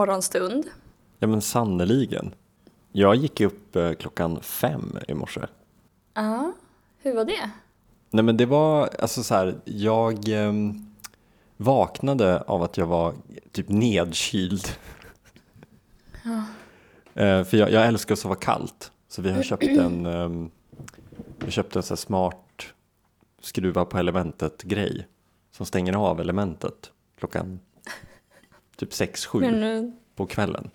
morgonstund. Ja men sannoliken. Jag gick upp eh, klockan fem i morse. Ja, hur var det? Nej men det var alltså så här, jag eh, vaknade av att jag var typ nedkyld. Eh, för jag, jag älskar att sova kallt. Så vi har köpt en, eh, vi köpte en så smart skruva på elementet grej. Som stänger av elementet klockan typ 6-7 Men, eh, på kvällen.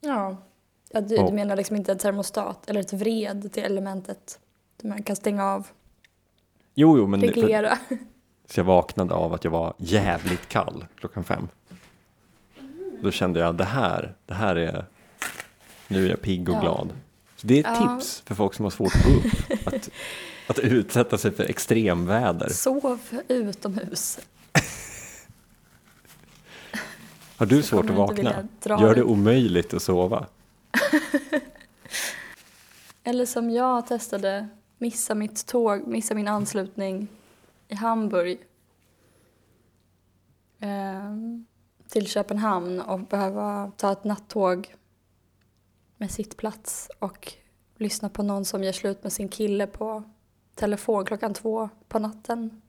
ja. ja du, du menar liksom inte en termostat eller ett vred till elementet? Man kan stänga av, Jo, jo, men för, reglera. så jag vaknade av att jag var jävligt kall klockan fem. Då kände jag det här, det här är, nu är jag pigg och Ja. glad. Så det är ett Ja. tips för folk som har svårt att gå upp. Att, att utsätta sig för extremväder. Sov utomhus. Har du svårt att vakna? Gör det omöjligt att sova. Eller som jag testade, missa mitt tåg, missa min anslutning i Hamburg. ehm, till Köpenhamn och behöva ta ett nattåg med sittplats och lyssna på någon som gör slut med sin kille på telefon klockan två på natten.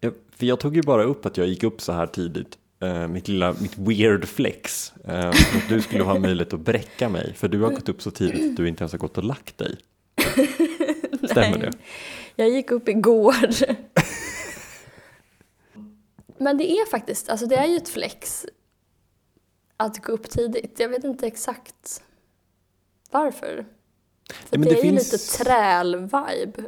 Jag, för jag tog ju bara upp att jag gick upp så här tidigt. Eh, mitt lilla, mitt weird flex. Eh, att du skulle ha möjlighet att bräcka mig. För du har gått upp så tidigt att du inte ens har gått och lagt dig. Stämmer det? Jag gick upp igår. Men det är faktiskt, alltså det är ju ett flex att gå upp tidigt. Jag vet inte exakt varför. För men det, det är ju finns- lite träl-vibe.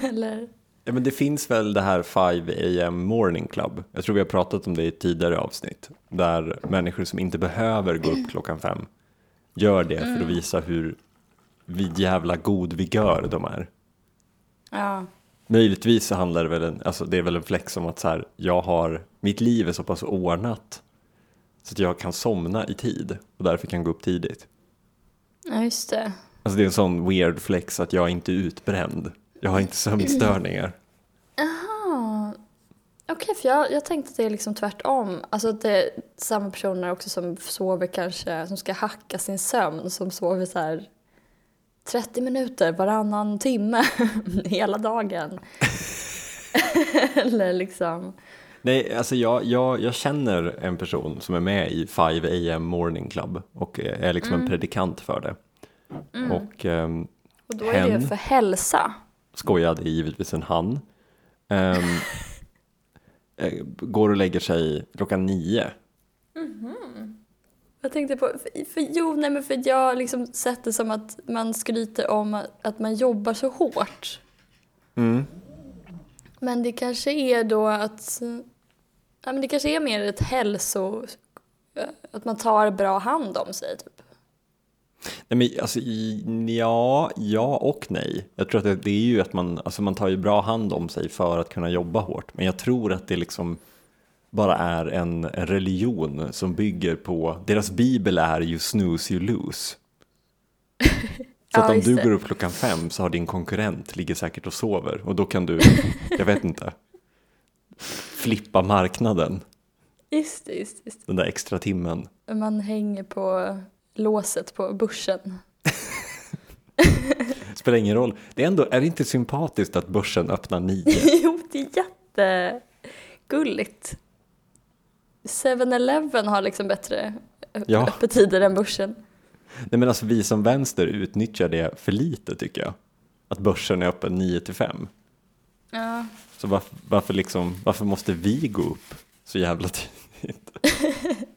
Eller? Ja, men det finns väl det här 5 am morning club. Jag tror vi har pratat om det i tidigare avsnitt. Där människor som inte behöver gå upp klockan fem gör det för att visa hur vid jävla god vigör de är. Ja. Möjligtvis så handlar det väl, en, alltså det är väl en flex om att så här, jag har, mitt liv är så pass ordnat så att jag kan somna i tid och därför kan gå upp tidigt. ja, just det. Alltså det är en sån weird flex att jag inte är utbränd. Jag har inte sömnstörningar. Jaha. Okej, för jag, jag tänkte att det är liksom tvärtom. Alltså att det är samma personer också som sover kanske, som ska hacka sin sömn, som sover så här 30 minuter varannan timme hela dagen. Eller liksom, Nej, alltså jag, jag, jag känner en person som är med i 5 am morning club och är liksom en predikant för det. Och ehm, och då är det Hen. för hälsa. Skojade givetvis en han. Eh, går och lägger sig klockan nio. Jag tänkte på, för, för, jo, nej men för jag liksom sett det som att man skryter om att, att man jobbar så hårt. Mm. Men det kanske är då att, ja men det kanske är mer ett hälso, att man tar bra hand om sig typ. Nej, men alltså, ja, ja och nej. Jag tror att det, är ju att man, alltså man tar ju bra hand om sig för att kunna jobba hårt. Men jag tror att det liksom bara är en, en religion som bygger på, deras bibel är you snooze you lose. Så Ja, att om just du går upp klockan fem så har din konkurrent ligger säkert och sover och då kan du, jag vet inte, flippa marknaden Just det, just det, just den där extra timmen. Man hänger på låset på börsen. Spelar ingen roll. Det är ändå, är det inte sympatiskt att börsen öppnar nio? jo, det är jättegulligt. 7-Eleven har liksom bättre Ja. öppettider än börsen. Nej men alltså vi som vänster utnyttjar det för lite tycker jag. Att börsen är öppen 9 till 5. Ja. Så varför, varför, liksom, varför måste vi gå upp så jävla tidigt?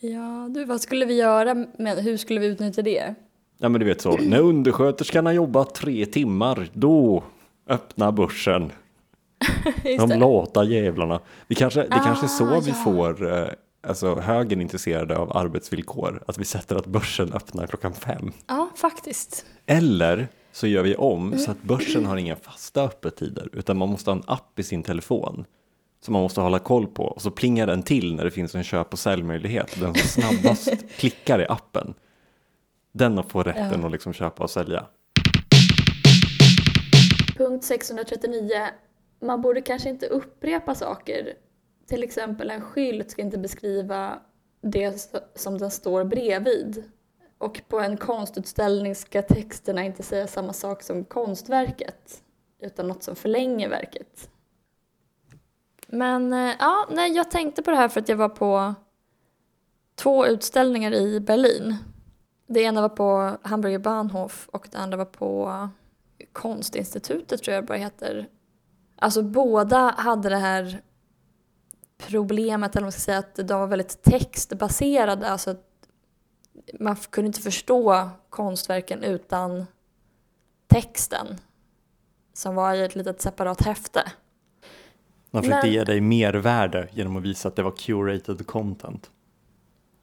Ja, du, vad skulle vi göra med, hur skulle vi utnyttja det? Ja men du vet så, när undersköterskan har jobbat tre timmar, då öppnar börsen. De lata jävlarna. Vi kanske, det kanske är så Ah, vi ja. får eh, alltså, högern intresserade av arbetsvillkor. Att vi sätter att börsen öppnar klockan fem. Ja, faktiskt. Eller så gör vi om så att börsen har inga fasta öppettider utan man måste ha en app i sin telefon som man måste hålla koll på och så plingar den till när det finns en köp och säljmöjlighet. Den som snabbast klickar i appen den får rätten Ja. att liksom köpa och sälja. Punkt 639. Man borde kanske inte upprepa saker. Till exempel en skylt ska inte beskriva det som den står bredvid. Och på en konstutställning ska texterna inte säga samma sak som konstverket, utan något som förlänger verket. Men eh, ja, nej, jag tänkte på det här för att jag var på två utställningar i Berlin. Det ena var på Hamburger Bahnhof och det andra var på Konstinstitutet tror jag det bara heter. Alltså båda hade det här problemet, eller man ska säga, att de var väldigt textbaserade. Alltså att man kunde inte förstå konstverken utan texten som var i ett litet separat häfte. Man försökte Men... ge dig mervärde genom att visa att det var curated content.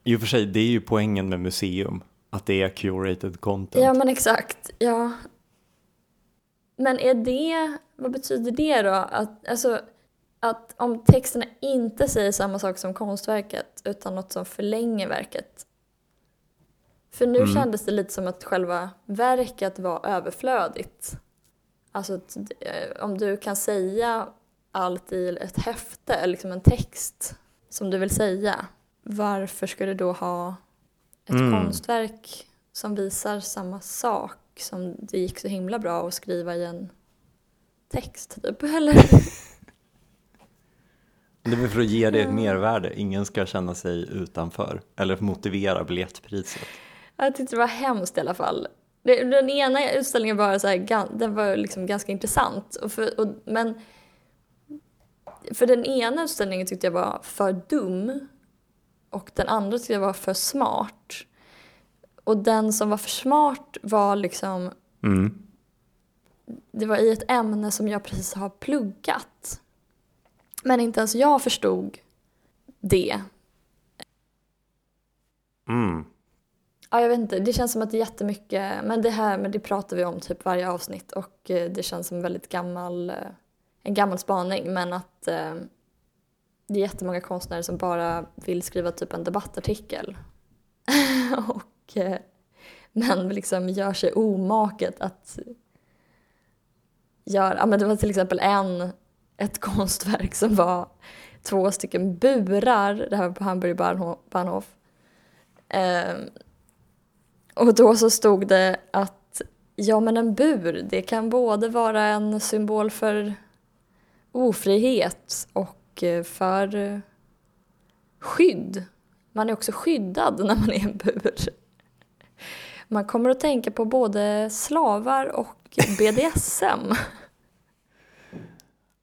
I och för sig, det är ju poängen med museum, att det är curated content. Ja, men exakt. Ja. Men är det, vad betyder det då? Att, alltså, att om texterna inte säger samma sak som konstverket utan något som förlänger verket. För nu mm. kändes det lite som att själva verket var överflödigt. Alltså eh, om du kan säga allt i ett häfte, liksom en text som du vill säga, varför ska du då ha ett mm. konstverk som visar samma sak som det gick så himla bra att skriva i en text typ, eller? Det är väl för att ge det ett mervärde, ingen ska känna sig utanför eller motivera biljettpriset. Jag tyckte det var hemskt i alla fall. Den ena utställningen var, så här, den var liksom ganska intressant, och för, och, men för den ena utställningen tyckte jag var för dum och den andra tyckte jag var för smart. Och den som var för smart var liksom... Mm. Det var i ett ämne som jag precis har pluggat. Men inte ens jag förstod det. Mm. Ja, jag vet inte. Det känns som att det är jättemycket, men det här men det pratar vi om typ varje avsnitt och eh, det känns som väldigt gammal, eh, en gammal spaning men att eh, det är jättemånga konstnärer som bara vill skriva typ en debattartikel. och, eh, men liksom gör sig omaket att göra, ja men det var till exempel en, ett konstverk som var två stycken burar, det här var på Hamburg Bahnhof. Eh, och då så stod det att ja men en bur, det kan både vara en symbol för ofrihet och eh, för eh, skydd. Man är också skyddad när man är i en bur. Man kommer att tänka på både slavar och BDSM.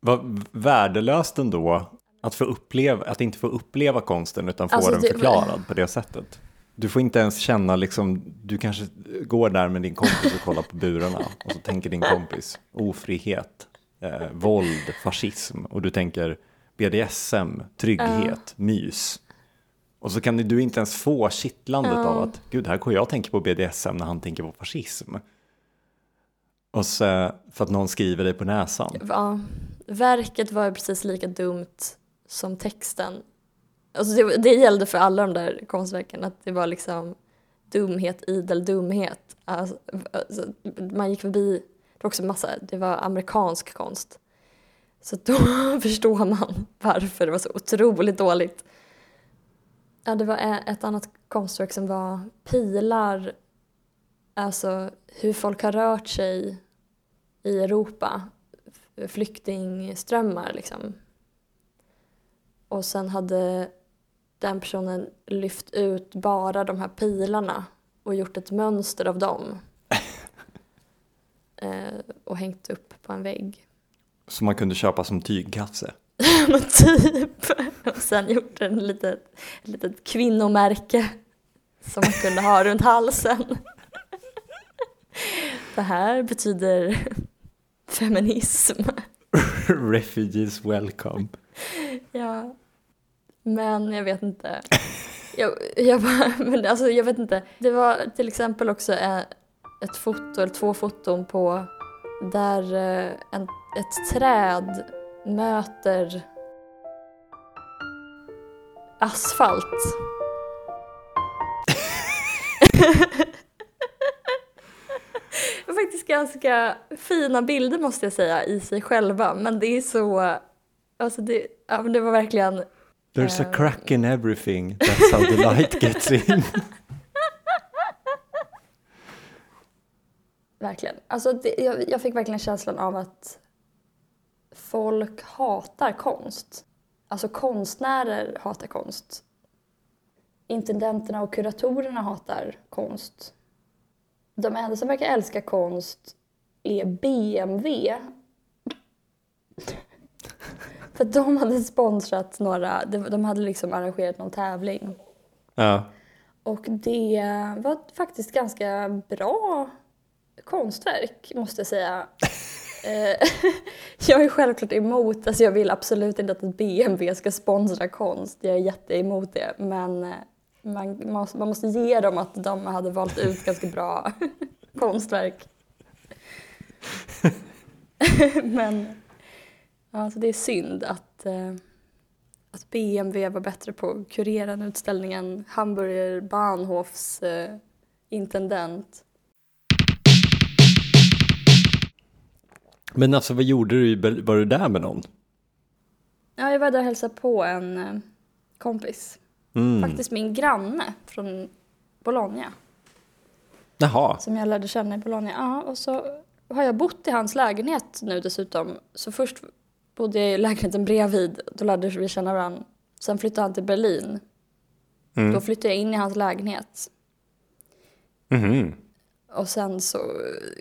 Vad värdelöst ändå att, få uppleva, att inte få uppleva konsten utan få alltså, den förklarad det... på det sättet. Du får inte ens känna liksom, du kanske går där med din kompis och kollar på burarna och så tänker din kompis ofrihet, eh, våld, fascism och du tänker BDSM, trygghet, uh. mys. Och så kan du inte ens få kittlandet uh. av att gud, här går jag och tänker på BDSM när han tänker på fascism. Och så, för att någon skriver dig på näsan. Ja, verket var precis lika dumt som texten. Alltså det, det gällde för alla de där konstverken, att det var liksom dumhet, idel dumhet. Alltså, alltså, man gick förbi, var också massa, det var amerikansk konst. Så då förstår man varför det var så otroligt dåligt. Ja, det var ett annat konstverk som var pilar, alltså hur folk har rört sig i Europa, flyktingströmmar liksom. Och sen hade den personen lyft ut bara de här pilarna och gjort ett mönster av dem eh, och hängt upp på en vägg. Som man kunde köpa som tygkasse? Men typ. Och sen gjort en litet, ett litet kvinnomärke som man kunde ha runt halsen. Det här betyder feminism. Refugees welcome. Ja. Men jag vet inte. Jag, jag, men alltså, jag vet inte. Det var till exempel också ett foto, eller två foton på där eh, en, ett träd möter asfalt. faktiskt ganska fina bilder måste jag säga i sig själva. Men det är så, alltså det, ja, det var verkligen There's a crack in everything, that's how the light gets in. Verkligen. Alltså det, jag, jag fick verkligen känslan av att folk hatar konst. Alltså konstnärer hatar konst. Intendenterna och kuratorerna hatar konst. De enda som verkar älska konst är BMW. För de hade sponsrat några, de hade liksom arrangerat någon tävling. Ja. Och det var faktiskt ganska bra konstverk, måste jag säga. Eh, jag är självklart emot, alltså jag vill absolut inte att BMW ska sponsra konst. Jag är jätteemot det. Men eh, man måste, man måste ge dem att de hade valt ut ganska bra konstverk. men alltså det är synd att, eh, att BMW var bättre på att kurera en utställning än Hamburger Bahnhofs intendent. Men alltså vad gjorde du? Var du där med någon? Ja, jag var där och hälsade på en eh, kompis. Mm. Faktiskt min granne från Bologna. Jaha. Som jag lärde känna i Bologna. Ja, och så har jag bott i hans lägenhet nu dessutom. Så först bodde jag i lägenheten bredvid. Då lärde vi känna varandra. Sen flyttade han till Berlin. Mm. Då flyttade jag in i hans lägenhet. Mm. Och sen så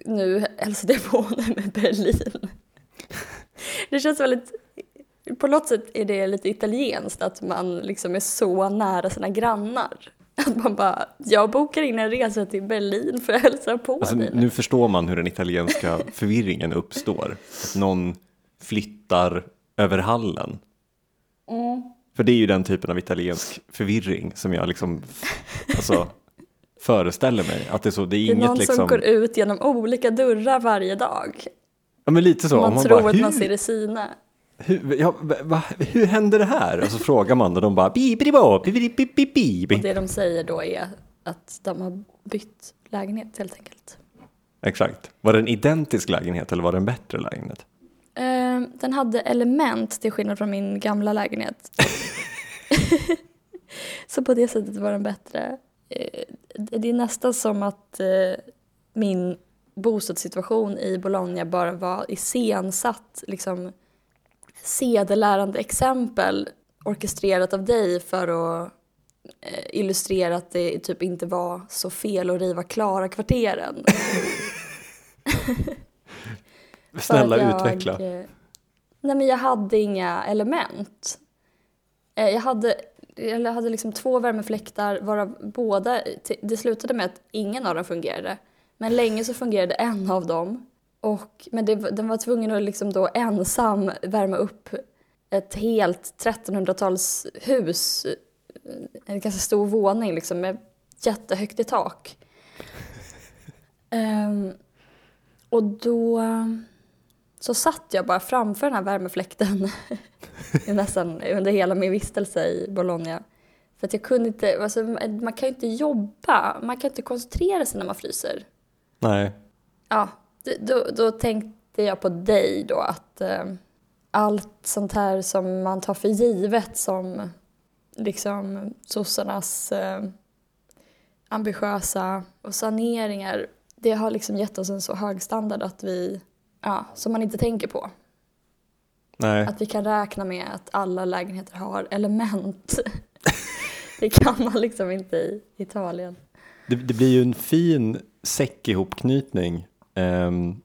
nu hälsade jag på honom med Berlin. Det känns väldigt, på något sätt är det lite italienskt att man liksom är så nära sina grannar. Att man bara, jag bokar in en resa till Berlin för att hälsa på alltså, dig. Nu förstår man hur den italienska förvirringen uppstår. Att någon flyttar över hallen. Mm. För det är ju den typen av italiensk förvirring som jag liksom, alltså föreställer mig. Att det är så, det är, det är inget någon liksom... som går ut genom olika dörrar varje dag. Ja men lite så. Man, man tror bara, att man ser det sina. Hur, ja, va, hur händer det här? Och så frågar man och de bara bibidi-bo, bibidi-bibidi. Och det de säger då är att de har bytt lägenhet helt enkelt. Exakt. Var det en identisk lägenhet eller var det en bättre lägenhet? Uh, den hade element till skillnad från min gamla lägenhet. så på det sättet var den bättre. Uh, det är nästan som att uh, min bostadssituation i Bologna bara var iscensatt liksom sedelärande exempel orkestrerat av dig för att eh, illustrera att det typ inte var så fel att riva Klara-kvarteren. Snälla jag, utveckla. Eh, nej men jag hade inga element. Eh, jag hade, jag hade liksom två värmefläktar varav båda, det slutade med att ingen av dem fungerade. Men länge så fungerade en av dem. Och, men det, den var tvungen att liksom då ensam värma upp ett helt 1300-talshus. En ganska stor våning liksom med jättehögt i tak. Um, och då så satt jag bara framför den här värmefläkten nästan under hela min vistelse i Bologna. För att jag kunde inte, alltså, man kan ju inte jobba, man kan inte koncentrera sig när man fryser. Nej. Ja, då, då tänkte jag på dig då att eh, allt sånt här som man tar för givet som liksom sossarnas eh, ambitiösa och saneringar det har liksom gett oss en så hög standard att vi, ja, som man inte tänker på. Nej. Att vi kan räkna med att alla lägenheter har element. det kan man liksom inte i Italien. Det, det blir ju en fin säckihopknytning um,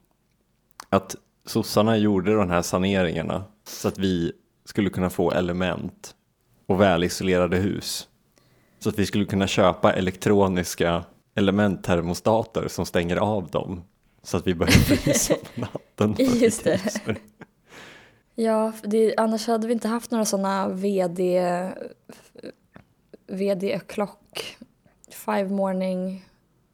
att sossarna gjorde de här saneringarna så att vi skulle kunna få element och välisolerade hus. Så att vi skulle kunna köpa elektroniska elementtermostater som stänger av dem så att vi börjar frysa på natten. Just det. Ja, det, annars hade vi inte haft några sådana VD, VD klock, five morning,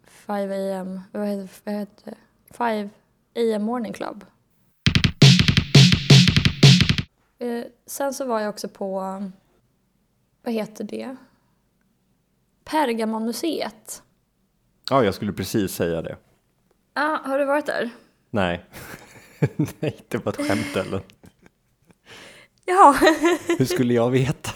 five am, vad heter, vad heter det? Five AM morning club. Eh, sen så var jag också på, vad heter det? Pergamonmuseet. Ja, jag skulle precis säga det. Ah, har du varit där? Nej. Nej, det var ett skämt eller? Ja. Hur skulle jag veta?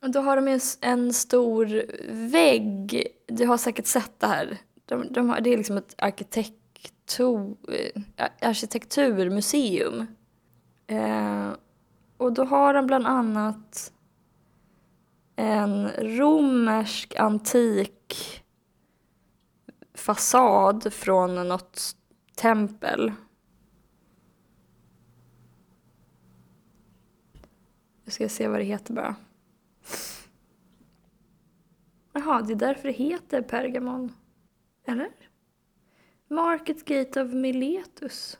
Då har de ju en stor vägg. Du har säkert sett det här. De, de har, det är liksom ett arkitektur, eh, arkitekturmuseum. Eh, och då har de bland annat en romersk antik fasad från något tempel. Jag ska se vad det heter bara. Jaha, det är därför det heter Pergamon. Eller? Market Gate of Miletus.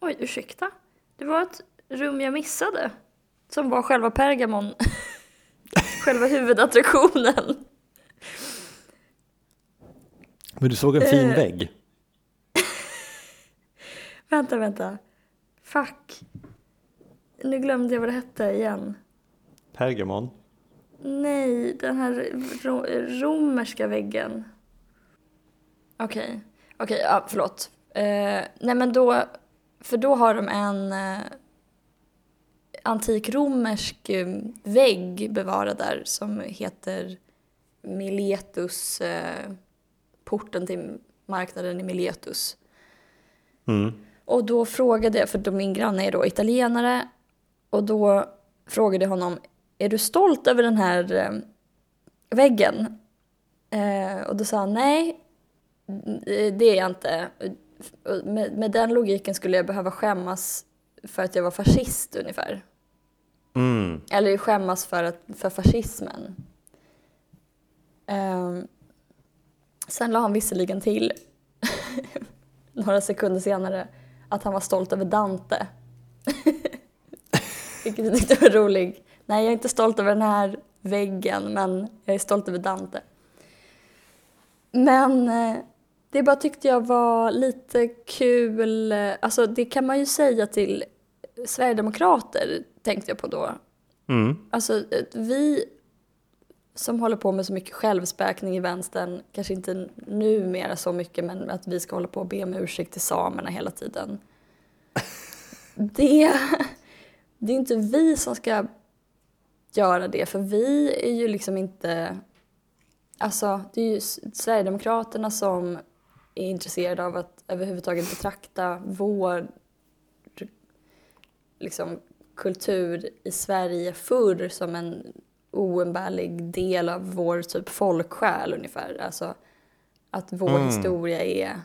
Oj, ursäkta. Det var ett rum jag missade. Som var själva Pergamon. själva huvudattraktionen. Men du såg en fin Eh. vägg. Vänta, vänta. Fuck. Nu glömde jag vad det hette igen. Pergamon. Nej, den här ro romerska väggen. Okej, okej, ja, förlåt. Eh, nej men då, för då har de en romersk eh, vägg bevarad där som heter Miletus, eh, porten till marknaden i Miletus. Mm. Och då frågade jag, för då min granne är då italienare, och då frågade jag honom, är du stolt över den här eh, väggen? Eh, och då sa han, nej, det är jag inte. Med, med den logiken skulle jag behöva skämmas för att jag var fascist ungefär. Mm. Eller skämmas för, att, för fascismen. Ehm, sen la han visserligen till några sekunder senare att han var stolt över Dante. Vilket jag tyckte var rolig. Nej, jag är inte stolt över den här väggen, men jag är stolt över Dante. Men eh, det bara tyckte jag var lite kul. Alltså det kan man ju säga till Sverigedemokrater, tänkte jag på då. Mm. Alltså eh, vi som håller på med så mycket självspäkning i vänstern, kanske inte numera så mycket, men att vi ska hålla på och be om ursäkt till samerna hela tiden. Det, det är inte vi som ska göra det, för vi är ju liksom inte... Alltså, det är ju Sverigedemokraterna som är intresserade av att överhuvudtaget betrakta vår liksom, kultur i Sverige förr som en oumbärlig del av vår typ folksjäl ungefär. Alltså att vår Mm. historia är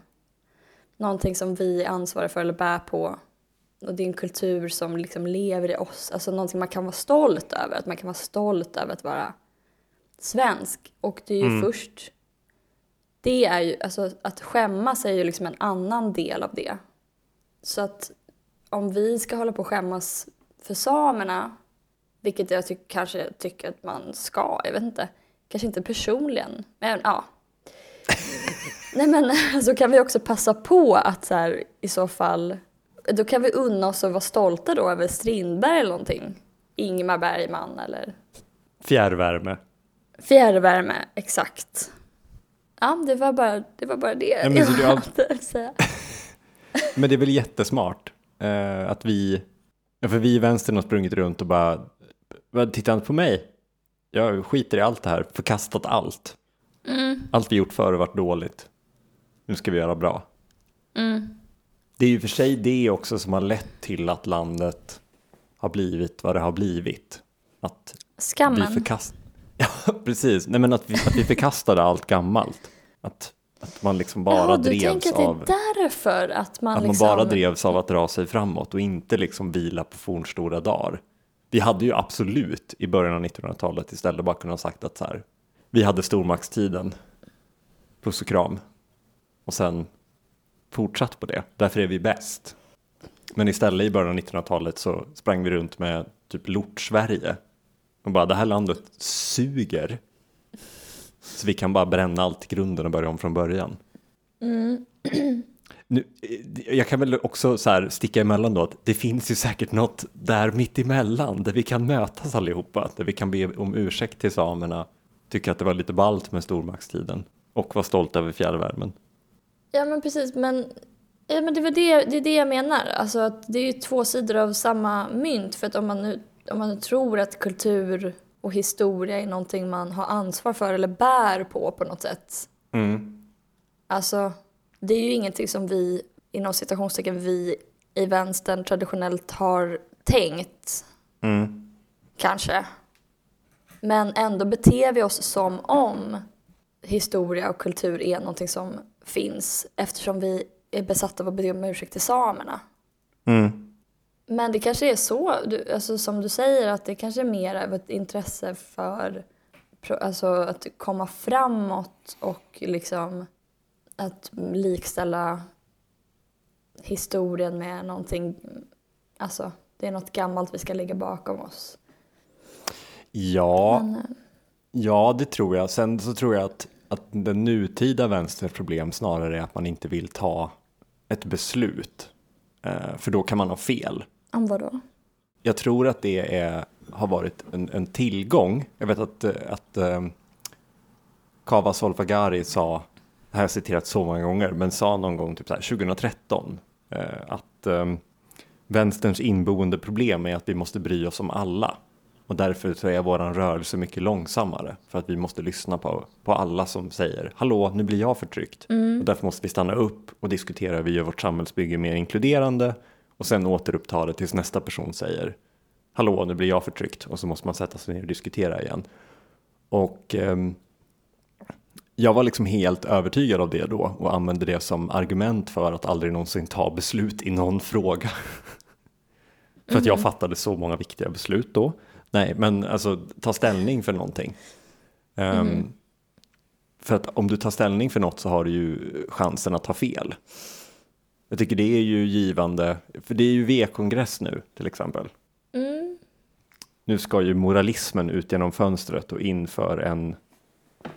någonting som vi är ansvariga för eller bär på. Och det är en kultur som liksom lever i oss, alltså någonting man kan vara stolt över. Att man kan vara stolt över att vara svensk. Och det är ju Mm. först, det är ju, alltså att skämmas är ju liksom en annan del av det. Så att om vi ska hålla på och skämmas för samerna, vilket jag tyck, kanske tycker att man ska, jag vet inte, kanske inte personligen, men ja. Nej men så kan vi också passa på att så här, i så fall, då kan vi unna oss att vara stolta då över Strindberg eller någonting. Ingmar Bergman eller Fjärrvärme. fjärrvärme, exakt. Ja, det var bara det, var bara det men jag hade att säga. Men det är väl jättesmart eh, att vi, ja, för vi i vänstern har sprungit runt och bara, "Vad, titta inte på mig. Jag skiter i allt det här, förkastat allt. Mm, Allt vi gjort förr har varit dåligt. Nu ska vi göra bra. mm, Det är ju för sig det också som har lett till att landet har blivit vad det har blivit. Att vi Skammen. förkast... Ja, precis. Nej, men att vi, att vi förkastade allt gammalt. Att, att man liksom bara du drevs tänker att det av... är därför att man Att liksom... man bara drevs av att dra sig framåt och inte liksom vila på fornstora dagar. Vi hade ju absolut i början av 1900-talet istället bara kunnat sagt att så här, vi hade stormaktstiden, puss och kram, och sen fortsatt på det, därför är vi bäst. Men istället i början av 1900-talet så sprang vi runt med typ lort-Sverige och bara det här landet suger. Så vi kan bara bränna allt i grunden och börja om från början. Mm. Nu, eh, jag kan väl också så här sticka emellan då att det finns ju säkert något där mitt emellan där vi kan mötas allihopa, där vi kan be om ursäkt till samerna, tycker att det var lite ballt med stormaktstiden. och vara stolt över fjärrvärmen. Ja men precis, men, ja, men det, var det, det är det jag menar. Alltså att det är ju två sidor av samma mynt. För att om man, nu, om man nu tror att kultur och historia är någonting man har ansvar för eller bär på på något sätt. Mm. Alltså, det är ju ingenting som vi, inom citationstecken, vi i vänstern traditionellt har tänkt. Mm. Kanske. Men ändå beter vi oss som om historia och kultur är någonting som finns eftersom vi är besatta av att be om ursäkt till samerna. Mm. Men det kanske är så, du, alltså som du säger, att det kanske är mer av ett intresse för alltså att komma framåt och liksom att likställa historien med någonting, alltså det är något gammalt vi ska lägga bakom oss. Ja, Men, eh, ja, det tror jag. Sen så tror jag att, att den nutida vänsterns problem snarare är att man inte vill ta ett beslut. Eh, för då kan man ha fel. om vad då? Jag tror att det är, har varit en, en tillgång. Jag vet att, att eh, Kava Solfagari sa, det här har jag citerat så många gånger, men sa någon gång typ så här, 2013 eh, att eh, vänsterns inboende problem är att vi måste bry oss om alla. Och därför så är vår rörelse mycket långsammare. För att vi måste lyssna på, på alla som säger hallå, nu blir jag förtryckt. Och därför måste vi stanna upp och diskutera hur vi gör vårt samhällsbygge mer inkluderande. Och sen återuppta det tills nästa person säger hallå, nu blir jag förtryckt. Och så måste man sätta sig ner och diskutera igen. Och ehm, jag var liksom helt övertygad av det då och använde det som argument för att aldrig någonsin ta beslut i någon fråga. för att jag fattade så många viktiga beslut då. Nej, men alltså ta ställning för någonting. Ehm, För att om du tar ställning för något så har du ju chansen att ta fel. Jag tycker det är ju givande, för det är ju V-kongress nu till exempel. Mm. Nu ska ju moralismen ut genom fönstret och inför en,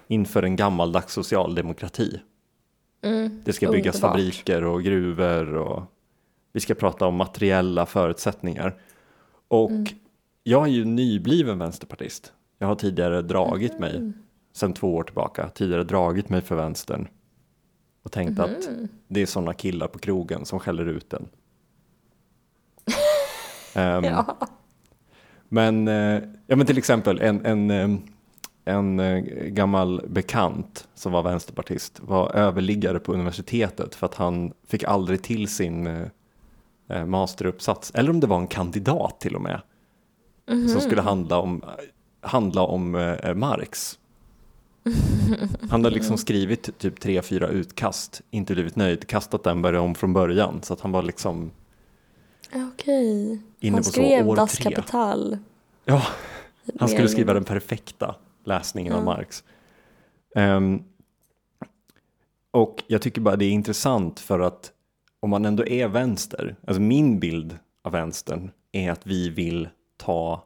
inför en gammaldags socialdemokrati. Mm. Det ska byggas Underbart. fabriker och gruvor och vi ska prata om materiella förutsättningar. Och Mm. jag är ju nybliven vänsterpartist. Jag har tidigare dragit mig, Mm. sedan två år tillbaka, tidigare dragit mig för vänstern. Och tänkt att Mm. det är sådana killar på krogen som skäller ut den. Ehm, Ja. Men, eh, ja, men till exempel en, en, eh, en eh, gammal bekant som var vänsterpartist var överliggare på universitetet för att han fick aldrig till sin eh, eh, masteruppsats, eller om det var en kandidat till och med, som skulle handla om, handla om Marx. Han har liksom skrivit typ tre, fyra utkast, inte blivit nöjd, kastat den, börjat om från början. Så att han var liksom, Okej. Inne Han skrev Das. Kapital. ja, Han skulle skriva den perfekta läsningen av Ja. Marx. Ehm, och jag tycker bara det är intressant för att om man ändå är vänster, alltså min bild av vänstern är att vi vill ta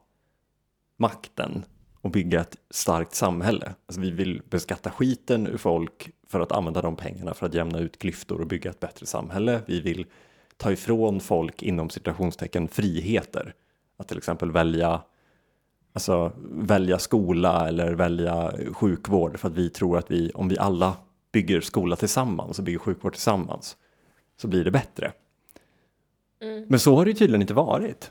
makten och bygga ett starkt samhälle. Alltså vi vill beskatta skiten ur folk för att använda de pengarna för att jämna ut klyftor och bygga ett bättre samhälle. Vi vill ta ifrån folk inom citationstecken friheter. Att till exempel välja alltså, välja skola eller välja sjukvård för att vi tror att vi, om vi alla bygger skola tillsammans och bygger sjukvård tillsammans så blir det bättre. Men så har det ju tydligen inte varit.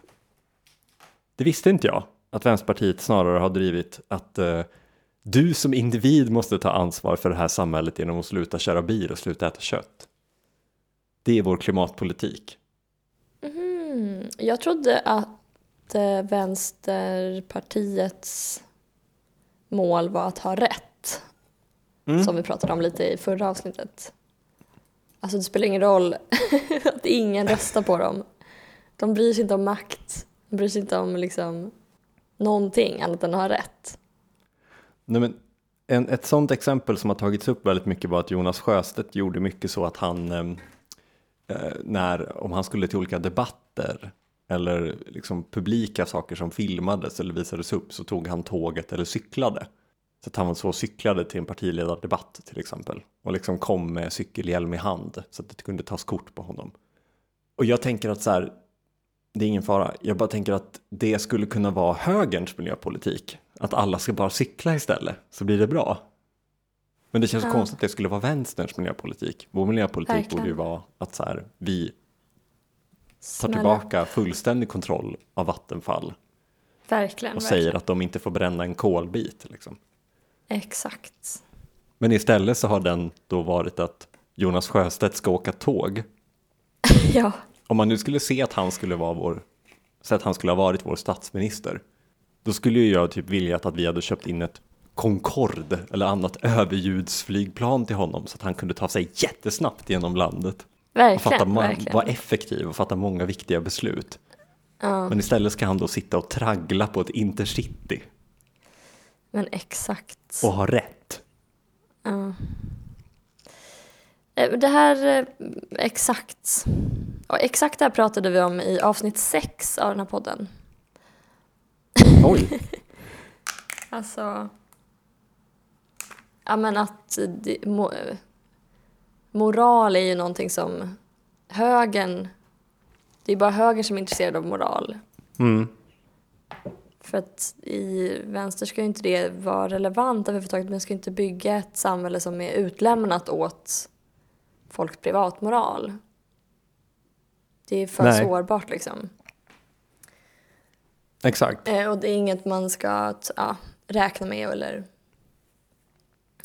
Det visste inte jag, att Vänsterpartiet snarare har drivit att eh, du som individ måste ta ansvar för det här samhället genom att sluta köra bil och sluta äta kött. Det är vår klimatpolitik. Mm. Jag trodde att Vänsterpartiets mål var att ha rätt. Mm. Som vi pratade om lite i förra avsnittet. Alltså det spelar ingen roll att ingen röstar på dem. De bryr sig inte om makt. De bryr sig inte om liksom någonting annat än att ha rätt. Nej, men en, ett sånt exempel som har tagits upp väldigt mycket var att Jonas Sjöstedt gjorde mycket så att han, ehm, eh, när, om han skulle till olika debatter eller liksom publika saker som filmades eller visades upp så tog han tåget eller cyklade. Så att han så cyklade till en partiledardebatt till exempel och liksom kom med cykelhjälm i hand så att det kunde tas kort på honom. Och jag tänker att så här, det är ingen fara. Jag bara tänker att det skulle kunna vara högerns miljöpolitik. Att alla ska bara cykla istället, så blir det bra. Men det känns Ja. konstigt att det skulle vara vänsterns miljöpolitik. Vår miljöpolitik Verkligen. borde ju vara att så här, vi tar tillbaka fullständig kontroll av Vattenfall Verkligen. och verkligen. säger att de inte får bränna en kolbit. Liksom. Exakt. Men istället så har den då varit att Jonas Sjöstedt ska åka tåg. Ja, Om man nu skulle se att han skulle vara vår, så att han skulle ha varit vår statsminister, då skulle ju jag typ vilja att vi hade köpt in ett Concorde eller annat överljudsflygplan till honom så att han kunde ta sig jättesnabbt genom landet och fatta verkligen. verkligen. vara effektiv och fatta många viktiga beslut. Ja, Men istället ska han då sitta och traggla på ett intercity men exakt. och ha rätt. Ja. Eh, Det här, eh, exakt. Och exakt det här pratade vi om i avsnitt sex av den här podden. Oj, Alltså, ja men att moral är ju någonting som högern, det är bara högern som är intresserad av moral. mm. För att i vänster ska ju inte det vara relevant överhuvudtaget. Man ska inte bygga ett samhälle som är utlämnat åt folks privatmoral. Det är för Nej. sårbart liksom. exakt. Eh, och det är inget man ska ja, räkna med eller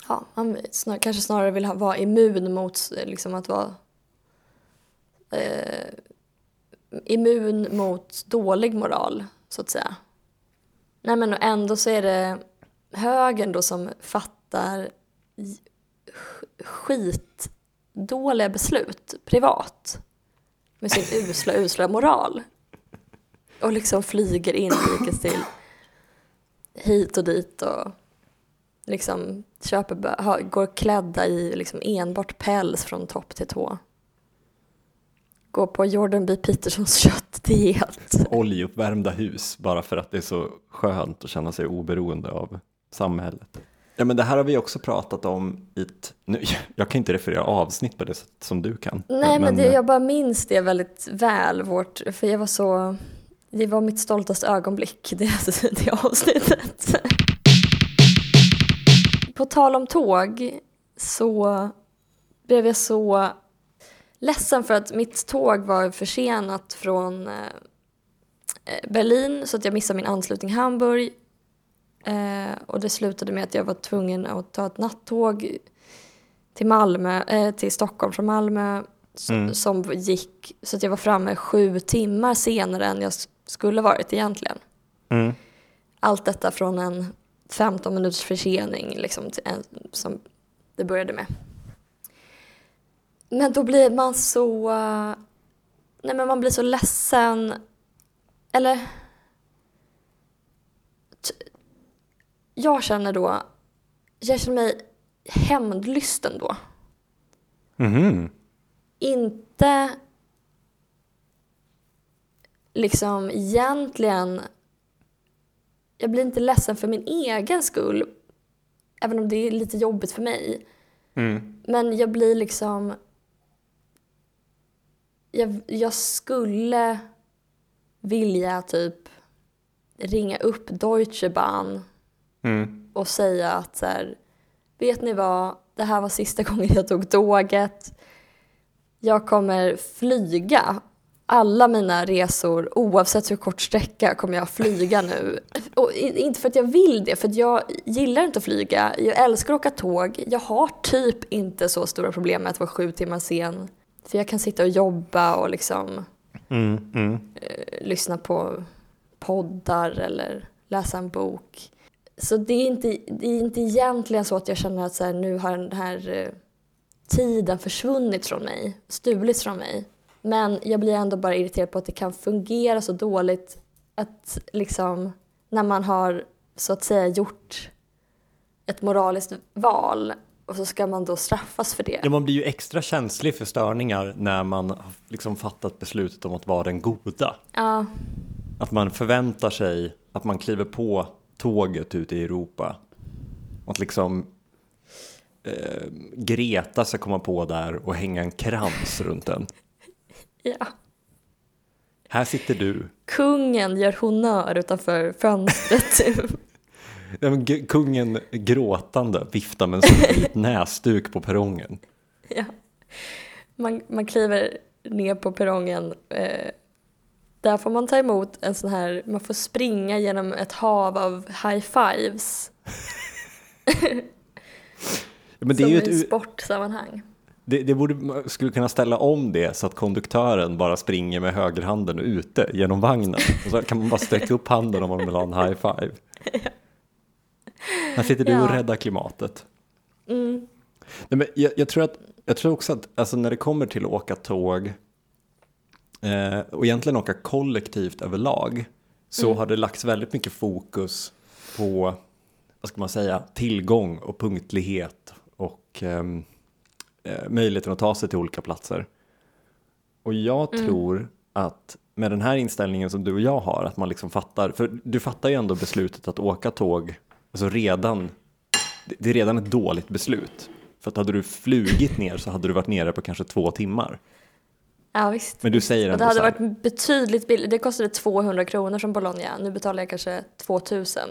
ja, man snar, kanske snarare vill ha, vara immun mot liksom att vara eh, immun mot dålig moral så att säga. Nej men ändå så är det högern då som fattar skitdåliga beslut privat med sin usla, usla moral och liksom flyger inrikes till hit och dit och liksom köper, går klädda i liksom enbart päls från topp till tå. Går på Jordan B. Petersons köttdiet. Oljeuppvärmda hus bara för att det är så skönt att känna sig oberoende av samhället. Ja men det här har vi också pratat om i ett, nu, jag kan inte referera avsnitt på det sätt som du kan. Nej men det, jag bara minns det väldigt väl, vårt, för jag var så, det var mitt stoltaste ögonblick, det, det avsnittet. På tal om tåg så blev jag så ledsen för att mitt tåg var försenat från eh, Berlin så att jag missade min anslutning i Hamburg. Eh, och det slutade med att jag var tvungen att ta ett nattåg till Malmö, eh, till Stockholm från Malmö som, Mm. som gick så att jag var framme sju timmar senare än jag skulle varit egentligen. Mm. Allt detta från en 15 minuters försening liksom, en, som det började med. Men då blir man så... Nej men man blir så ledsen. Eller... Jag känner då... Jag känner mig hämndlysten då. Mhm. Inte liksom egentligen... Jag blir inte ledsen för min egen skull. Även om det är lite jobbigt för mig. Mm. Men jag blir liksom... Jag, jag skulle vilja typ ringa upp Deutsche Bahn Mm. och säga att så här, vet ni vad, det här var sista gången jag tog tåget. Jag kommer flyga alla mina resor, oavsett hur kort sträcka, kommer jag flyga nu. Och inte för att jag vill det, för jag gillar inte att flyga. Jag älskar att åka tåg. Jag har typ inte så stora problem med att vara sju timmar sen. För jag kan sitta och jobba och liksom Mm. Mm. eh, lyssna på poddar eller läsa en bok. Så det är inte, det är inte egentligen så att jag känner att så här, nu har den här eh, tiden försvunnit från mig, stulits från mig. Men jag blir ändå bara irriterad på att det kan fungera så dåligt att liksom när man har så att säga gjort ett moraliskt val och så ska man då straffas för det. Ja, man blir ju extra känslig för störningar när man har liksom fattat beslutet om att vara den goda. Ja, Att man förväntar sig att man kliver på tåget ute i Europa. Att liksom eh, Greta ska komma på där och hänga en krans runt den. Ja. Här sitter du. Kungen gör honör utanför fönstret. Nej, men g- kungen gråtande viftar med en stor näsduk på perrongen. Ja. Man, man kliver ner på perrongen. Eh, där får man ta emot en sån här, man får springa genom ett hav av high-fives. Men det, är som ju i ett, u- sportsammanhang. Det, det borde, man skulle kunna ställa om det så att konduktören bara springer med högerhanden ute genom vagnen. Och så kan man bara sträcka upp handen om man vill ha en high five. Här sitter du och räddar klimatet. Mm. Nej, men jag, jag, tror att, jag tror också att alltså, när det kommer till att åka tåg eh, och egentligen åka kollektivt överlag så har det lagts väldigt mycket fokus på vad ska man säga, tillgång och punktlighet och ehm, eh, möjligheten att ta sig till olika platser. Och jag tror att med den här inställningen som du och jag har, att man liksom fattar, för du fattar ju ändå beslutet att åka tåg, alltså redan, det- är redan ett dåligt beslut. För att hade du flugit ner så hade du varit nere på kanske två timmar. Ja visst. Men du säger Och ändå det hade varit betydligt billigare. Det kostade 200 kronor från Bologna. Nu betalar jag kanske 2000.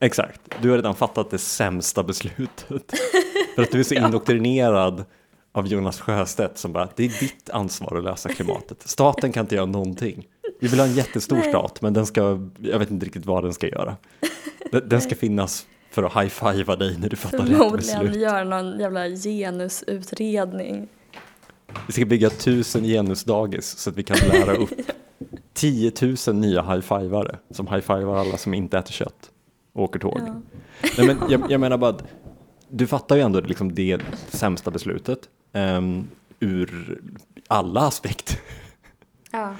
Exakt, du har redan fattat det sämsta beslutet. För att du är så indoktrinerad av Jonas Sjöstedt som bara, det är ditt ansvar att lösa klimatet. Staten kan inte göra någonting. Vi vill ha en jättestor Nej. stat, men den ska, jag vet inte riktigt vad den ska göra. Den, den ska finnas för att high-fivea dig när du fattar rätt Förmodligen beslut. göra någon jävla genusutredning. Vi ska bygga tusen genusdagis så att vi kan lära upp 10 000 nya high-fivare som high-fivar alla som inte äter kött åker tåg. Ja. Nej, men jag, jag menar bara att du fattar ju ändå liksom det sämsta beslutet um, ur alla aspekter. Ja.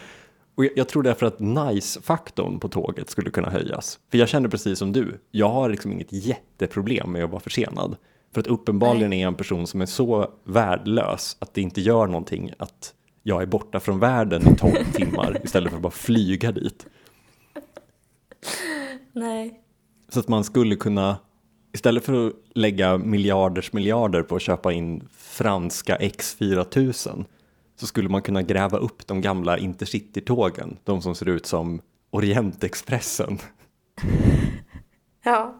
Och jag, jag tror därför att nice-faktorn på tåget skulle kunna höjas. För jag känner precis som du, jag har liksom inget jätteproblem med att vara försenad. För att uppenbarligen är jag en person som är så värdelös att det inte gör någonting att jag är borta från världen i 12 timmar istället för att bara flyga dit. Nej. Så att man skulle kunna, istället för att lägga miljarders miljarder på att köpa in franska X4000, så skulle man kunna gräva upp de gamla intercity-tågen, de som ser ut som Orientexpressen. Ja.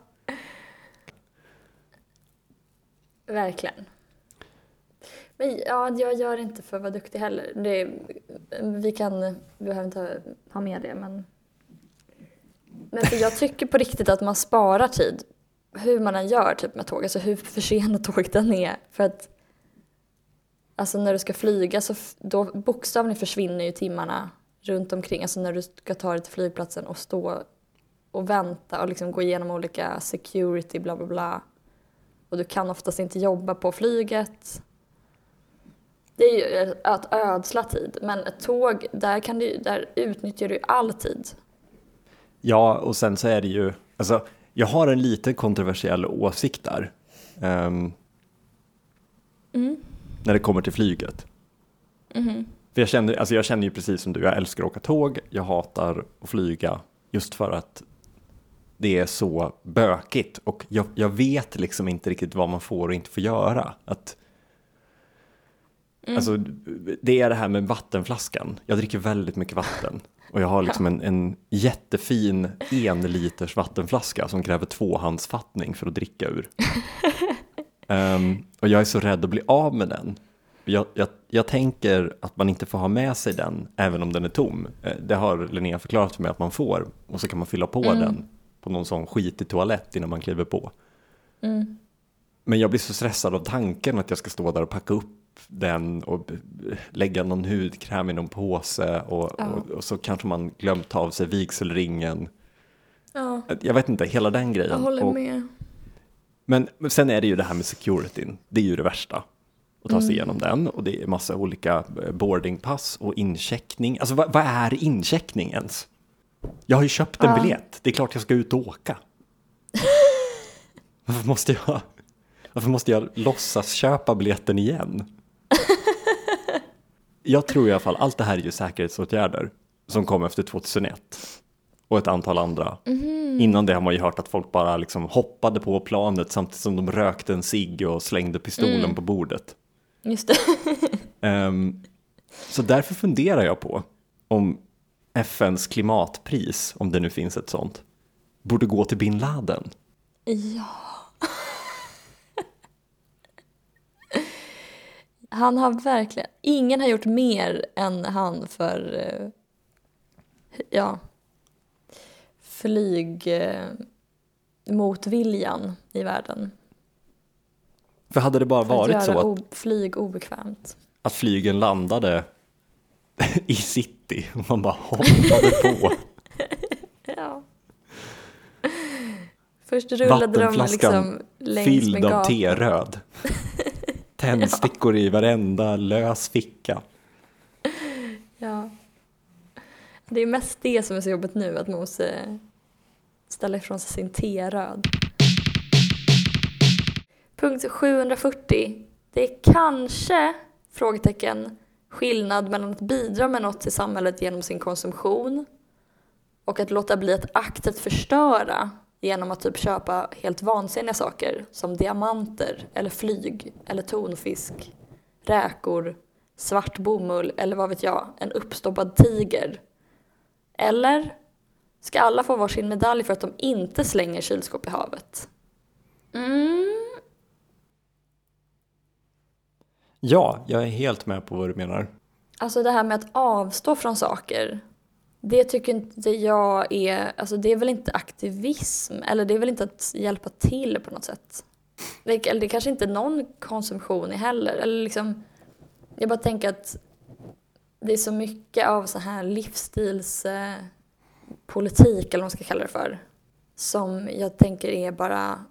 Verkligen. Men ja, jag gör inte för att vara duktig heller. Det, vi kan, vi behöver inte ha med det men... Men för jag tycker på riktigt att man sparar tid hur man än gör typ med tåg, alltså hur försenat tåget den är. För att alltså när du ska flyga så då bokstavligen försvinner ju timmarna runt omkring. Alltså när du ska ta dig till flygplatsen och stå och vänta och liksom gå igenom olika security bla bla bla. Och du kan oftast inte jobba på flyget. Det är ju att ödsla tid. Men ett tåg, där, kan du, där utnyttjar du all tid. Ja, och sen så är det ju, alltså, jag har en lite kontroversiell åsikt där. ehm, När det kommer till flyget. För jag känner, alltså jag känner ju precis som du, jag älskar att åka tåg, jag hatar att flyga just för att det är så bökigt och jag, jag vet liksom inte riktigt vad man får och inte får göra. Att, Alltså, det är det här med vattenflaskan. Jag dricker väldigt mycket vatten och jag har liksom en, en jättefin en liters vattenflaska som kräver tvåhandsfattning för att dricka ur. Ehm, och jag är så rädd att bli av med den. Jag, jag, jag tänker att man inte får ha med sig den även om den är tom. Eh, Det har Linnea förklarat för mig att man får och så kan man fylla på den på någon sån skitig toalett innan man kliver på. Men jag blir så stressad av tanken att jag ska stå där och packa upp den och lägga någon hudkräm i någon påse och, Ja. och, och så kanske man glömt ta av sig vigselringen. Ja, Jag vet inte, hela den grejen. jag håller Och- med. men, men sen är det ju det här med securityn, det är ju det värsta. Att ta sig igenom den och det är massa olika eh, boardingpass och incheckning. Alltså vad, vad är incheckning ens? Jag har ju köpt en Ja. biljett, det är klart jag ska ut och åka. Varför måste jag, varför måste jag låtsas köpa biljetten igen? Jag tror i alla fall, allt det här är ju säkerhetsåtgärder som kom efter 2001 och ett antal andra. Innan det har man ju hört att folk bara liksom hoppade på planet samtidigt som de rökte en cigg och slängde pistolen på bordet. Just det. Ehm, så därför funderar jag på om FNs klimatpris, om det nu finns ett sånt, borde gå till bin Laden. Ja. Han har verkligen, ingen har gjort mer än han för, eh, ja, flyg eh, motviljan i världen. För hade det bara För varit så att, o- flyg obekvämt. att flygen landade i city och man bara hoppade på Ja. Först rullade de liksom längs med fylld av gatan. teröd. Tändstickor i varenda lös ficka. Ja. Det är mest det som är så jobbigt nu, att man måste ställa ifrån sig sin teröd. Punkt 740. Det är kanske, frågetecken, skillnad mellan att bidra med något till samhället genom sin konsumtion och att låta bli att aktivt förstöra genom att typ köpa helt vansinniga saker som diamanter eller flyg eller tonfisk, räkor, svart bomull eller vad vet jag, en uppstoppad tiger. Eller ska alla få varsin medalj för att de inte slänger kylskåp i havet? Mm. Ja, jag är helt med på vad du menar. Alltså det här med att avstå från saker. Det tycker inte jag är, alltså det är väl inte aktivism eller det är väl inte att hjälpa till på något sätt. Det, eller det kanske inte är någon konsumtion är heller. Eller liksom, jag bara tänker att det är så mycket av så här livsstilspolitik eller vad man ska kalla det för. Som jag tänker är bara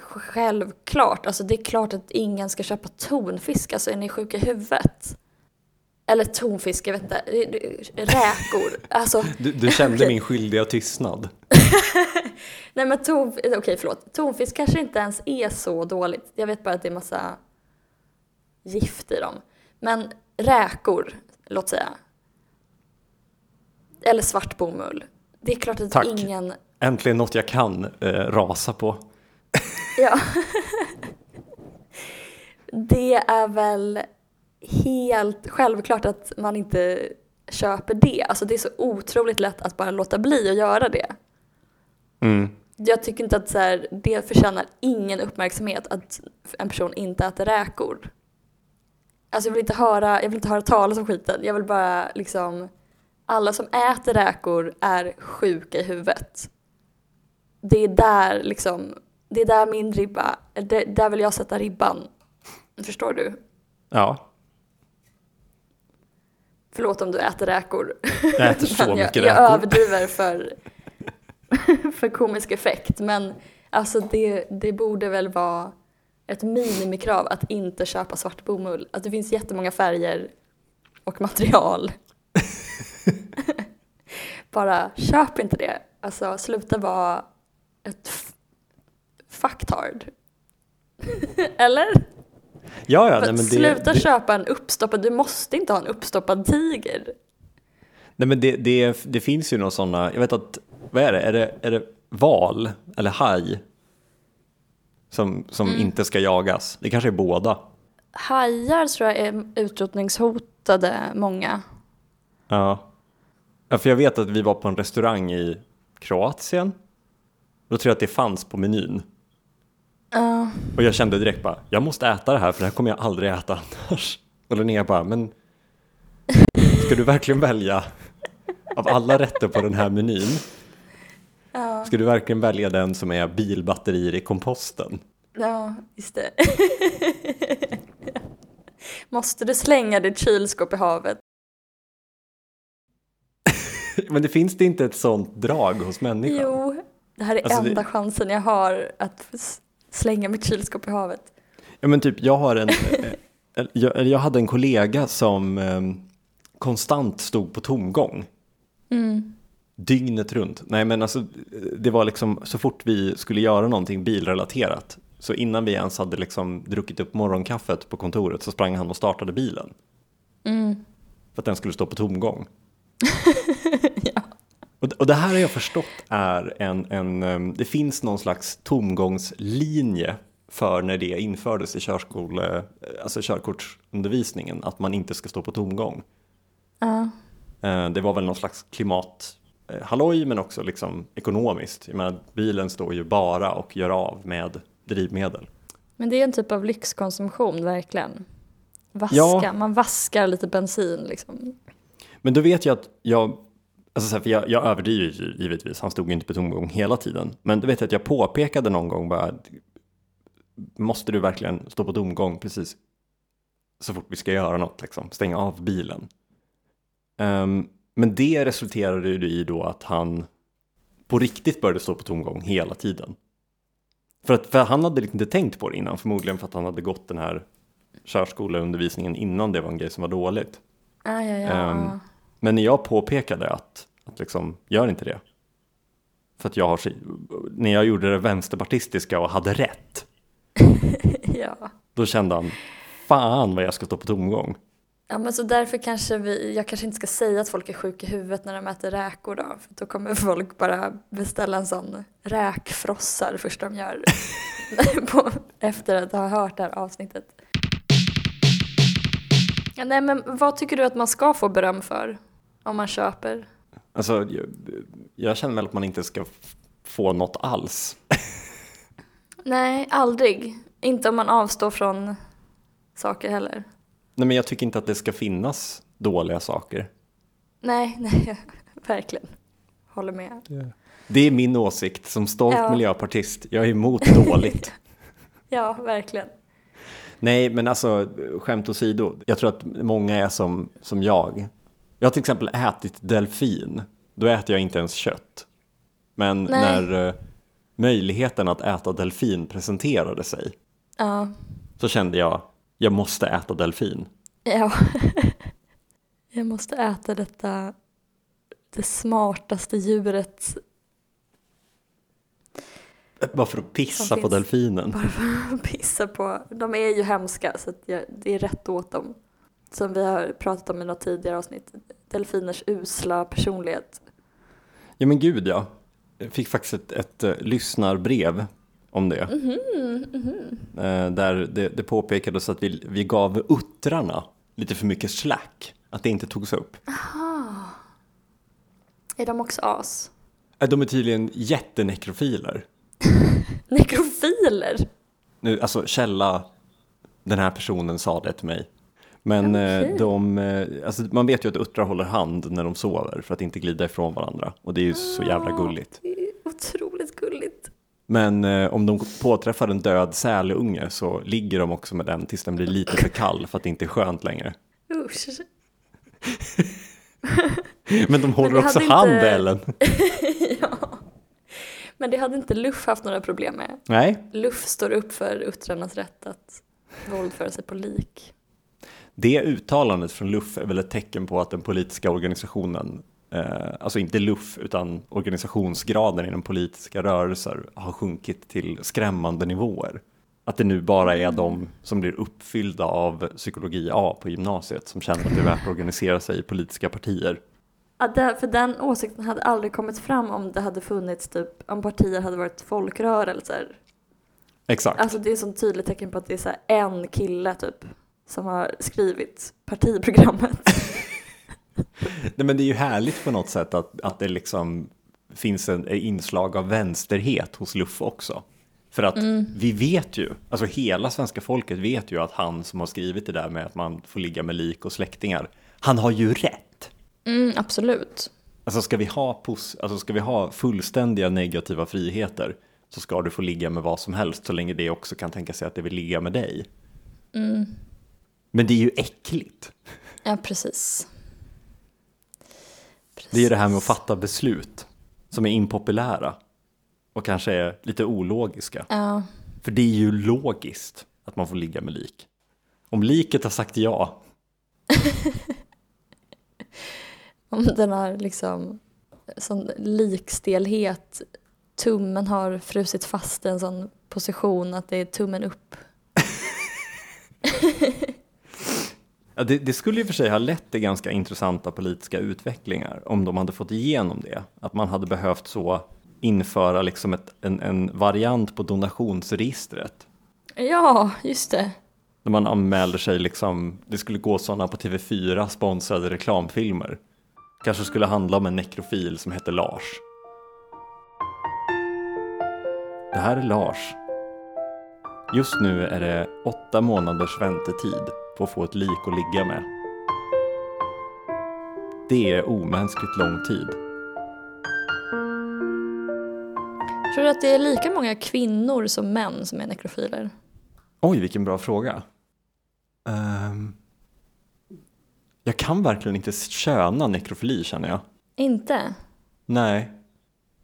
självklart. Alltså det är klart att ingen ska köpa tonfisk, alltså är ni sjuka i huvudet? Eller tonfisk, jag vet inte. Räkor. Alltså, Du, du kände Okej. min skyldiga tystnad. nej men ton, okej förlåt. Tonfisk kanske inte ens är så dåligt. Jag vet bara att det är massa gift i dem. Men räkor, låt säga. Eller svart bomull. Det är klart att Tack. ingen... Äntligen något jag kan eh, rasa på. Ja. Det är väl helt självklart att man inte köper det. Alltså det är så otroligt lätt att bara låta bli att göra det. Mm. Jag tycker inte att så här, det förtjänar ingen uppmärksamhet att en person inte äter räkor. Alltså jag vill inte höra, jag vill inte höra talas om skiten. Jag vill bara liksom, alla som äter räkor är sjuka i huvudet. Det är där liksom, det är där min ribba, det, där vill jag sätta ribban. Förstår du? Ja, Förlåt om du äter räkor. jag äter så jag, mycket jag räkor. överdriver för, för komisk effekt. Men alltså det, det borde väl vara ett minimikrav att inte köpa svart bomull. Att det finns jättemånga färger och material. Bara köp inte det. Alltså sluta vara ett fucktard. Eller? Ja, ja, nej, men det, sluta det, köpa en uppstoppad, du måste inte ha en uppstoppad tiger. nej, men det, det, det finns ju några sådana, jag vet att, vad är det, är det, är det val eller haj som, som Mm. inte ska jagas? Det kanske är båda. Hajar tror jag är utrotningshotade, många. Ja. ja, för jag vet att vi var på en restaurang i Kroatien. Då tror jag att det fanns på menyn. Ja, Och jag kände direkt bara, jag måste äta det här för det här kommer jag aldrig äta annars. Och Linnea bara, men ska du verkligen välja av alla rätter på den här menyn? ja, Ska du verkligen välja den som är bilbatterier i komposten? ja, just det. Måste du slänga ditt kylskåp i havet? Men det finns det inte ett sånt drag hos människan? Jo, det här är Alltså, det- enda chansen jag har att slänga mitt kylskåp i havet. Ja men typ, jag har en, eh, eh, jag, jag hade en kollega som eh, konstant stod på tomgång. Mm. Dygnet runt. Nej men alltså, det var liksom så fort vi skulle göra någonting bilrelaterat. Så innan vi ens hade liksom druckit upp morgonkaffet på kontoret så sprang han och startade bilen. Mm. För att den skulle stå på tomgång. Och, det här har jag förstått är en, en, det finns någon slags tomgångslinje för när det infördes i körskole, alltså körkortsundervisningen, att man inte ska stå på tomgång. Ja. Eh, Det var väl någon slags klimat, eh, halloj men också liksom ekonomiskt. Jag menar, bilen står ju bara och gör av med drivmedel. Men det är en typ av lyxkonsumtion, verkligen. Vaska, Ja. man vaskar lite bensin liksom. Men då vet jag att jag, alltså så här, för jag, jag överdriver givetvis, han stod inte på tomgång hela tiden. Men då vet att jag påpekade någon gång bara, måste du verkligen stå på tomgång precis så fort vi ska göra något, liksom, stänga av bilen. Ehm, men det resulterade ju i då att han på riktigt började stå på tomgång hela tiden. För, att, för han hade inte tänkt på det innan, förmodligen för att han hade gått den här körskoleundervisningen innan det var en grej som var dåligt. Ah, ja, ja. Ehm, Men när jag påpekade att, att liksom, gör inte det. För att jag har, när jag gjorde det vänsterpartistiska och hade rätt, ja. då kände han, fan vad jag ska stå på tomgång. Ja men så därför kanske vi, jag kanske inte ska säga att folk är sjuka i huvudet när de äter räkor då. För då kommer folk bara beställa en sån räkfrossar först de gör. på, efter att ha hört det här avsnittet. Ja, nej men vad tycker du att man ska få beröm för? Om man köper? Alltså, jag, jag känner väl att man inte ska få något alls. Nej, aldrig. Inte om man avstår från saker heller. Nej, men jag tycker inte att det ska finnas dåliga saker. Nej, nej, verkligen. Håller med. Det är min åsikt som stolt Ja. miljöpartist. Jag är emot dåligt. Ja, verkligen. Nej, men alltså skämt åsido. Jag tror att många är som, som jag. Jag har till exempel ätit delfin. Då äter jag inte ens kött. Men Nej. när eh, möjligheten att äta delfin presenterade sig Ja. så kände jag, jag måste äta delfin. Ja. Jag måste äta detta, det smartaste djuret Bara för att pissa på finns. delfinen. bara för att pissa på. De är ju hemska så jag, det är rätt åt dem. Som vi har pratat om i något tidigare avsnitt. Delfiners usla personlighet. Ja men gud ja. Jag fick faktiskt ett, ett uh, lyssnarbrev om det. Eh, där det, det påpekades att vi, vi gav uttrarna lite för mycket slack. Att det inte togs upp. Är de också as? Eh, De är tydligen jättenekrofiler. Nekrofiler? Nu, alltså källa, den här personen sa det till mig. Men eh, Okej. de, eh, alltså man vet ju att uttrar håller hand när de sover för att inte glida ifrån varandra. Och det är ju så jävla gulligt. Det är otroligt gulligt. Men eh, om de påträffar en död sälunge så ligger de också med den tills den blir lite för kall för att det inte är skönt längre. Usch. Men de håller det också hade hand inte- Ellen. ja. Men det hade inte Luff haft några problem med. Nej, Luff står upp för uttrarnas rätt att våldföra sig på lik. det uttalandet från Luff är väl ett tecken på att den politiska organisationen, eh, alltså inte Luff utan organisationsgraden inom politiska rörelser har sjunkit till skrämmande nivåer. Att det nu bara är de som blir uppfyllda av psykologi A på gymnasiet som känner att det är värt att organisera sig i politiska partier. Det, för den åsikten hade aldrig kommit fram om det hade funnits typ, om partier hade varit folkrörelser. Exakt. Alltså det är sånt tydligt tecken på att det är så en kille typ som har skrivit partiprogrammet. Nej, men det är ju härligt på något sätt att, att det liksom finns en inslag av vänsterhet hos Luff också. För att vi vet ju, alltså hela svenska folket vet ju att han som har skrivit det där med att man får ligga med lik och släktingar, han har ju rätt. Mm, absolut. Alltså ska vi ha, pos- alltså ska vi ha fullständiga negativa friheter så ska du få ligga med vad som helst så länge det också kan tänka sig att det vill ligga med dig. Men det är ju äckligt. Ja, precis. Det är det här med att fatta beslut som är impopulära och kanske är lite ologiska. Ja, För det är ju logiskt att man får ligga med lik. Om liket har sagt ja, om den har liksom sån likstelhet. Tummen har frusit fast i en sån position att det är tummen upp. ja, det, det skulle och för sig ha lett till ganska intressanta politiska utvecklingar om de hade fått igenom det. Att man hade behövt så införa liksom ett, en, en variant på donationsregistret. Ja, just det. När man anmäler sig liksom, det skulle gå sådana på TV4 sponsrade reklamfilmer. Kanske skulle handla om en nekrofil som heter Lars. Det här är Lars. Just nu är det åtta månaders väntetid på att få ett lik att ligga med. Det är omänskligt lång tid. Tror du att det är lika många kvinnor som män som är nekrofiler? Oj, vilken bra fråga. Ehm, jag kan verkligen inte köna nekrofili känner jag. Inte? Nej.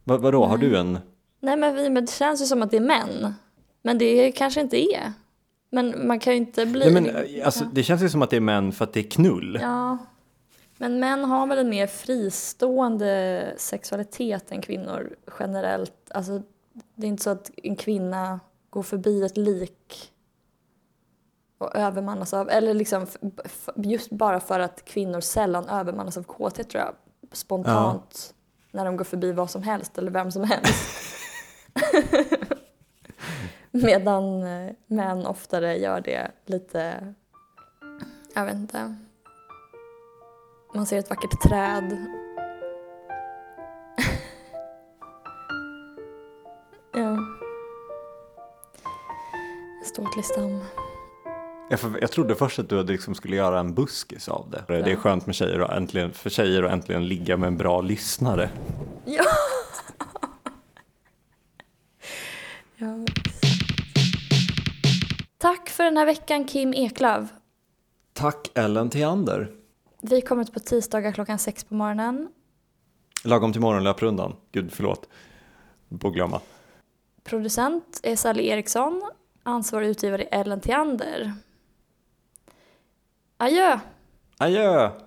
Va, vadå, har du en? Nej men, vi, men det känns ju som att det är män. Men det kanske inte är. Men man kan ju inte bli... Nej, men, eh, alltså, det känns ju som att det är män för att det är knull. Ja. Men män har väl en mer fristående sexualitet än kvinnor generellt. Alltså, det är inte så att en kvinna går förbi ett lik och övermannas av, eller liksom just bara för att kvinnor sällan övermannas av kåthet tror jag. Spontant när de går förbi vad som helst eller vem som helst. Medan eh, män oftare gör det lite, jag vet inte. Man ser ett vackert träd. ja. En ståtlig stam. Jag, för, jag trodde först att du liksom skulle göra en buskis av det. Det är skönt med tjejer och äntligen, för tjejer att äntligen ligga med en bra lyssnare. Ja. ja. Tack för den här veckan Kim Eklöf. Tack Ellen Theander. Vi kommer ut på tisdagar klockan sex på morgonen. Lagom till morgonlöprundan. Gud förlåt. På glömma. Producent är Sally Eriksson. Ansvarig utgivare är Ellen Theander. Ailleurs. Ailleurs.